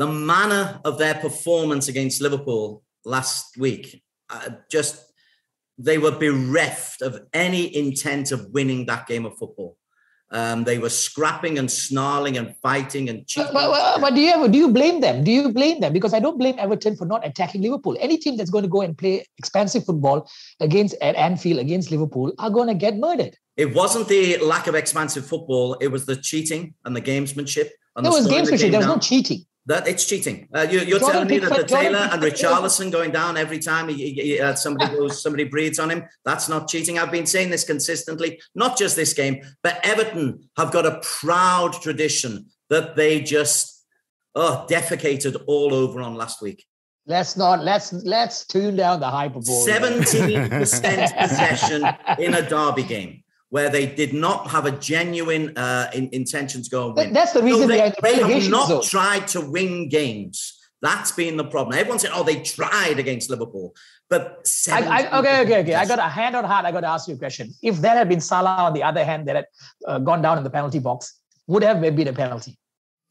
the manner of their performance against Liverpool last week, uh, just they were bereft of any intent of winning that game of football. Um, they were scrapping and snarling and fighting and cheating. But, but, but, do you ever, do you blame them? Do you blame them? Because I don't blame Everton for not attacking Liverpool. Any team that's going to go and play expansive football against at Anfield against Liverpool are going to get murdered. It wasn't the lack of expansive football; it was the cheating and the gamesmanship. And there the was gamesmanship. There was no cheating. That it's cheating. Uh, you, are telling me that the Taylor and Richarlison going down every time he, he, uh, somebody goes, somebody breathes on him. That's not cheating. I've been saying this consistently, not just this game, but Everton have got a proud tradition that they just oh defecated all over on last week. Let's not let's let's tune down the hyperbole. Seventeen percent possession in a derby game where they did not have a genuine uh, in, intention to go and win. That's the reason they, they, have not zone. tried to win games. That's been the problem. Everyone said, "Oh, they tried against Liverpool," but I, I, okay, okay, okay. I got a hand on heart. I got to ask you a question. If there had been Salah on the other hand that had uh, gone down in the penalty box, would have been a penalty?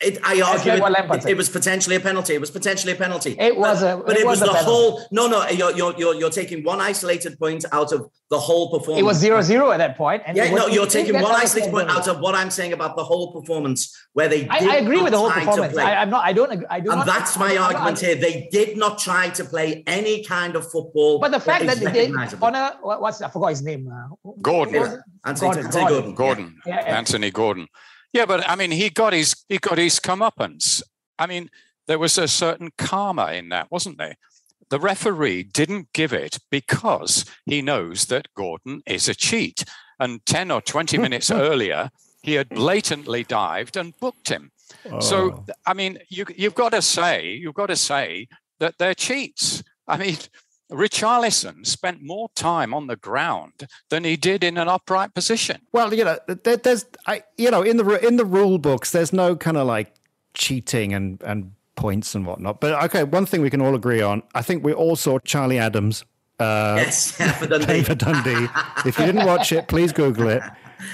It, I argue it, it, it, was potentially a penalty. It was potentially a penalty. It was a, but it, was, was the whole. No, no, you're, you're you're you're taking one isolated point out of the whole performance. It was zero zero at that point. And yeah, no, you're taking one isolated point out of what I'm saying about the whole performance, where they. I, I, agree with the whole performance. I, am not. I don't. I do. Not And that's my argument here. They did not try to play any kind of football. But the fact that, that they did, Honor, what's I forgot his name. Uh, Gordon. Anthony, Gordon. Anthony Gordon. Gordon. Yeah. Yeah. Anthony Gordon. Yeah, but I mean, he got his he got his comeuppance. I mean, there was a certain karma in that, wasn't there? The referee didn't give it because he knows that Gordon is a cheat. And 10 or 20 minutes earlier, he had blatantly dived and booked him. Oh. So, I mean, you, you've got to say, you've got to say that they're cheats. I mean, Richarlison spent more time on the ground than he did in an upright position. Well, you know, there, there's, I, you know, in the in the rule books, there's no kind of like cheating and and points and whatnot. But okay, one thing we can all agree on, I think we all saw Charlie Adams. Uh, yes, for Dundee. for Dundee. if you didn't watch it, please Google it.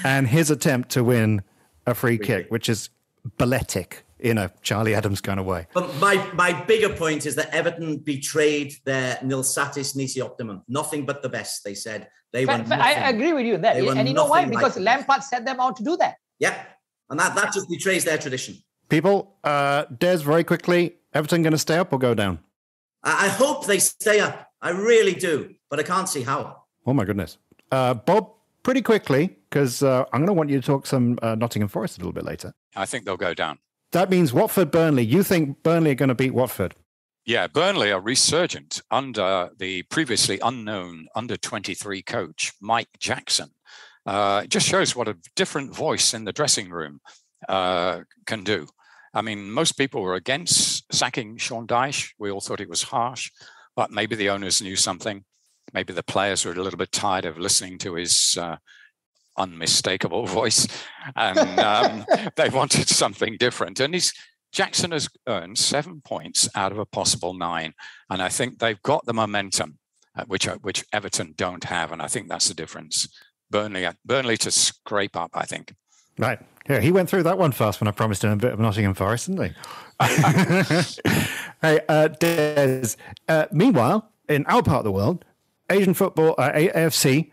And his attempt to win a free, free kick, kick, which is balletic in a Charlie Adams kind of way. But my, my bigger point is that Everton betrayed their nil satis nisi optimum. Nothing but the best, they said. They were. I agree with you on that. And you know why? Because like Lampard set them out to do that. Yeah. And that, that just betrays their tradition. People, uh, Des, very quickly, Everton going to stay up or go down? I hope they stay up. I really do, but I can't see how. Oh my goodness, uh, Bob, pretty quickly because uh, I'm going to want you to talk some uh, Nottingham Forest a little bit later. I think they'll go down. That means Watford, Burnley. You think Burnley are going to beat Watford? Yeah, Burnley are resurgent under the previously unknown under 23 coach Mike Jackson. Uh, it just shows what a different voice in the dressing room uh, can do. I mean, most people were against sacking Sean Dyche. We all thought it was harsh, but maybe the owners knew something. maybe the players were a little bit tired of listening to his uh, unmistakable voice, and um, they wanted something different. And he's Jackson has earned seven points out of a possible nine, and I think they've got the momentum, uh, which which Everton don't have, and I think that's the difference. Burnley, uh, Burnley to scrape up, I think. Right. Yeah, he went through that one fast when I promised him a bit of Nottingham Forest, didn't he? hey, uh, Des. Uh, meanwhile, in our part of the world, Asian football, uh, AFC,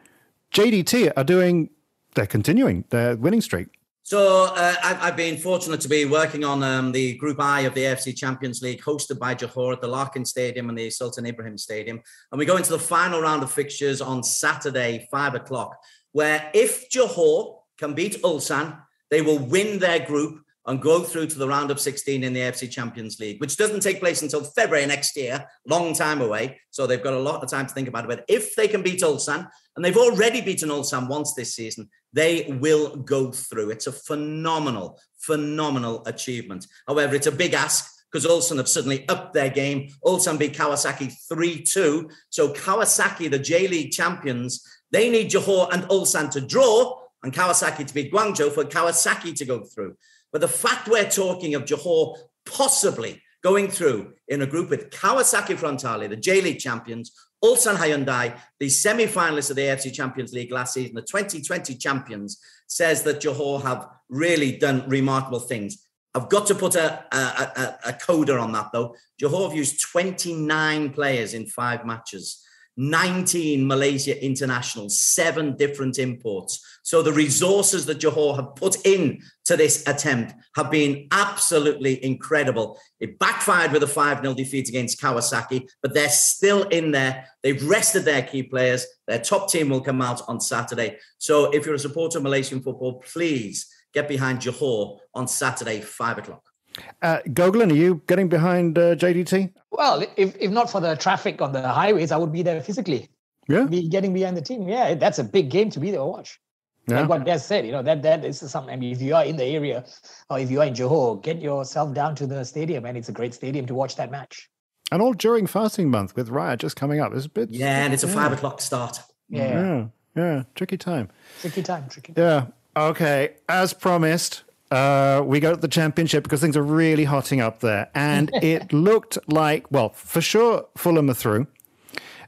JDT are doing, they're continuing their winning streak. So uh, I've, I've, been fortunate to be working on um, the Group I of the AFC Champions League, hosted by Johor at the Larkin Stadium and the Sultan Ibrahim Stadium. And we go into the final round of fixtures on Saturday, five o'clock, where if Johor can beat Ulsan, they will win their group and go through to the round of 16 in the AFC Champions League, which doesn't take place until February next year, long time away. So they've got a lot of time to think about it. But if they can beat Ulsan, and they've already beaten Ulsan once this season, they will go through. It's a phenomenal, phenomenal achievement. However, it's a big ask because Ulsan have suddenly upped their game. Ulsan beat Kawasaki 3 2. So Kawasaki, the J League champions, they need Johor and Ulsan to draw and Kawasaki to beat Guangzhou for Kawasaki to go through. But the fact we're talking of Johor possibly going through in a group with Kawasaki Frontale, the J League champions, Ulsan Hyundai, the semi finalists of the AFC Champions League last season, the 2020 champions, says that Johor have really done remarkable things. I've got to put a, a, a, a on that though. Johor have used 29 players in five matches. 19 Malaysia internationals, seven different imports. So the resources that Johor have put in to this attempt have been absolutely incredible. It backfired with a 5 0 defeat against Kawasaki, but they're still in there. They've rested their key players. Their top team will come out on Saturday. So if you're a supporter of Malaysian football, please get behind Johor on Saturday, 5 o'clock. Uh, Gogolin, are you getting behind uh, JDT? Well, if, if not for the traffic on the highways, I would be there physically. Yeah. Be getting behind the team. Yeah, that's a big game to be there to watch. Yeah. Like what Des said, you know, that that is something. I mean, if you are in the area or if you are in Johor, get yourself down to the stadium and it's a great stadium to watch that match. And all during fasting month with Raya just coming up. It's a bit Yeah, and it's a yeah. five o'clock start. Yeah. yeah. Yeah. Tricky time. Tricky time, tricky. Yeah. Okay. As promised, uh, we go to the championship because things are really hotting up there. And it looked like, well, for sure, Fulham are through.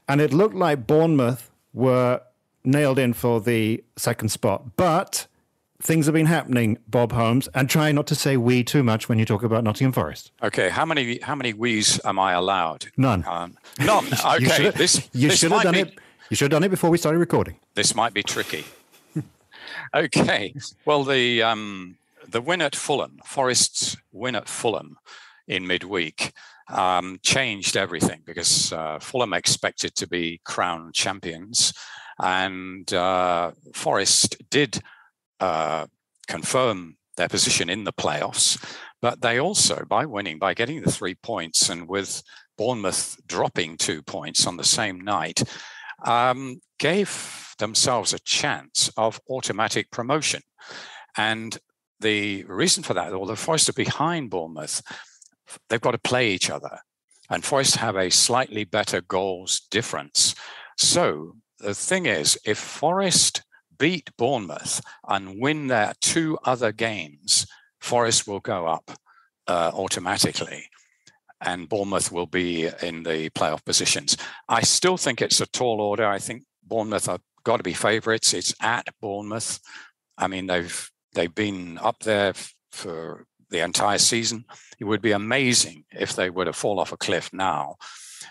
And it looked like Bournemouth were nailed in for the second spot. But things have been happening, Bob Holmes, and try not to say we too much when you talk about Nottingham Forest. Okay, how many how many we's am I allowed? None. Um, none. Okay, you this you this should have done be, it. You should have done it before we started recording. This might be tricky. okay. Well, the um, the win at Fulham, Forest's win at Fulham in midweek, um, changed everything because uh, Fulham expected to be crowned champions, and uh, Forest did uh, confirm their position in the playoffs. But they also, by winning, by getting the three points, and with Bournemouth dropping two points on the same night, um, gave themselves a chance of automatic promotion. And the reason for that, although Forest are behind Bournemouth, they've got to play each other. And Forest have a slightly better goals difference. So the thing is, if Forest beat Bournemouth and win their two other games, Forest will go up uh, automatically and Bournemouth will be in the playoff positions. I still think it's a tall order. I think Bournemouth have got to be favourites. It's at Bournemouth. I mean, they've They've been up there for the entire season. It would be amazing if they were to fall off a cliff now.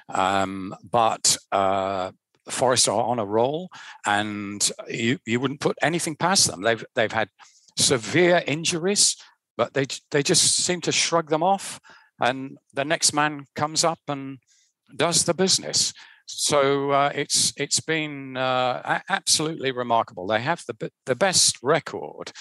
Um, but uh, Forest are on a roll, and you, you wouldn't put anything past them. They've they've had severe injuries, but they they just seem to shrug them off, and the next man comes up and does the business. So uh, it's it's been uh, absolutely remarkable. They have the the best record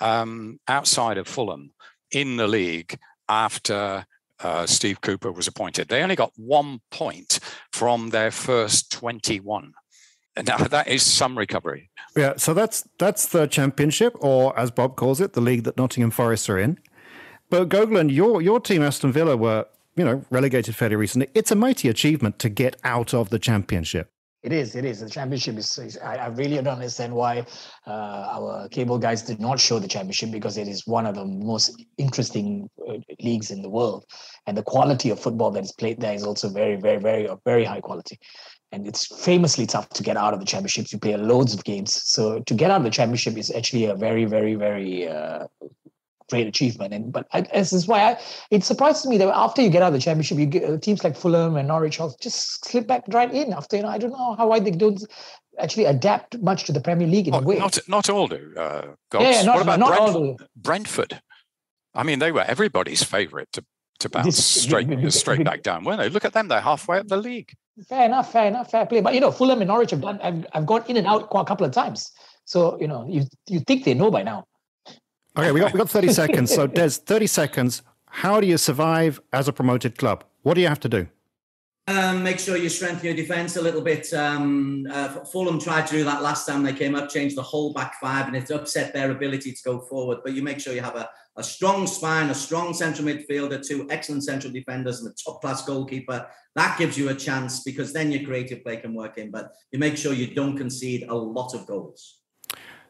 um, outside of Fulham in the league after uh, Steve Cooper was appointed. They only got one point from their first 21. Now that is some recovery. Yeah, so that's that's the championship, or as Bob calls it, the league that Nottingham Forest are in. But Gogolin, your your team Aston Villa were you know relegated fairly recently. It's a mighty achievement to get out of the championship. It is. It is. The championship is. is I, I, really don't understand why uh, our cable guys did not show the championship because it is one of the most interesting uh, leagues in the world, and the quality of football that is played there is also very, very, very, very high quality. And it's famously tough to get out of the championships. You play loads of games, so to get out of the championship is actually a very, very, very uh, great achievement. And but I, this is why I, it surprises me that after you get out of the championship, you get uh, teams like Fulham and Norwich just slip back right in. After you know, I don't know how why they don't actually adapt much to the Premier League in oh, a way. Not not all do. Uh, yeah, not, what about not Brent, all do. Brentford? I mean, they were everybody's favourite to to bounce this, straight straight back down, weren't they? Look at them; they're halfway up the league. Fair enough, fair enough, fair play. But you know, Fulham and Norwich have done. I've, I've gone in and out quite a couple of times. So you know, you you think they know by now. Okay, we got we got 30 seconds. So Des, 30 seconds. How do you survive as a promoted club? What do you have to do? Um, make sure you strengthen your defence a little bit. Um, uh, Fulham tried to do that last time they came up, changed the whole back five, and it upset their ability to go forward. But you make sure you have a, a strong spine, a strong central midfielder, two excellent central defenders, and a top class goalkeeper. That gives you a chance because then your creative play can work in. But you make sure you don't concede a lot of goals.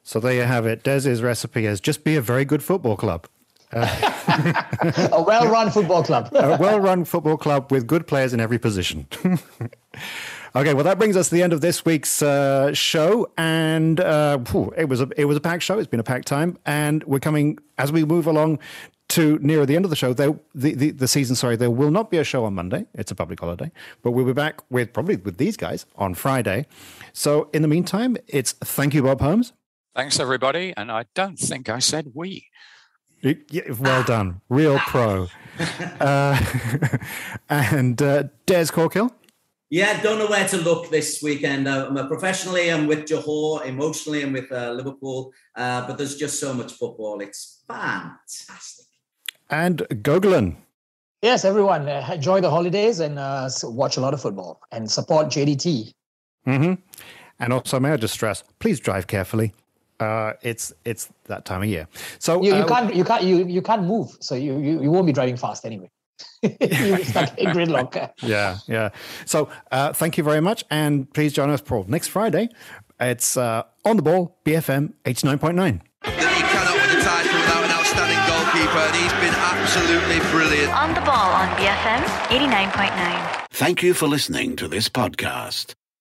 So there you have it. Des's recipe is just be a very good football club. Uh, a well-run football club. a well-run football club with good players in every position. okay, well that brings us to the end of this week's uh, show, and uh, whew, it was a it was a packed show. It's been a packed time, and we're coming as we move along to nearer the end of the show. There, the, the the season. Sorry, there will not be a show on Monday. It's a public holiday, but we'll be back with probably with these guys on Friday. So in the meantime, it's thank you, Bob Holmes. Thanks, everybody. And I don't think I said we. Yeah, well done. Real pro. Uh, and uh, Des Corkill? Yeah, don't know where to look this weekend. Uh, professionally, I'm with Johor. Emotionally, I'm with uh, Liverpool. Uh, but there's just so much football. It's fantastic. And Gogolin. Yes, everyone. Uh, enjoy the holidays and uh, watch a lot of football and support JDT. Mm-hmm. And also, may I just stress, please drive carefully uh, it's it's that time of year. So you, you uh, can't you can't you you can't move, so you you, you won't be driving fast anyway. you stuck in gridlock. Yeah, yeah. So uh, thank you very much, and please join us for next Friday. It's uh, on the ball, BFM eighty nine point nine. He cannot win the title without an outstanding goalkeeper, and he's been absolutely brilliant. On the ball on BFM eighty nine point nine. Thank you for listening to this podcast.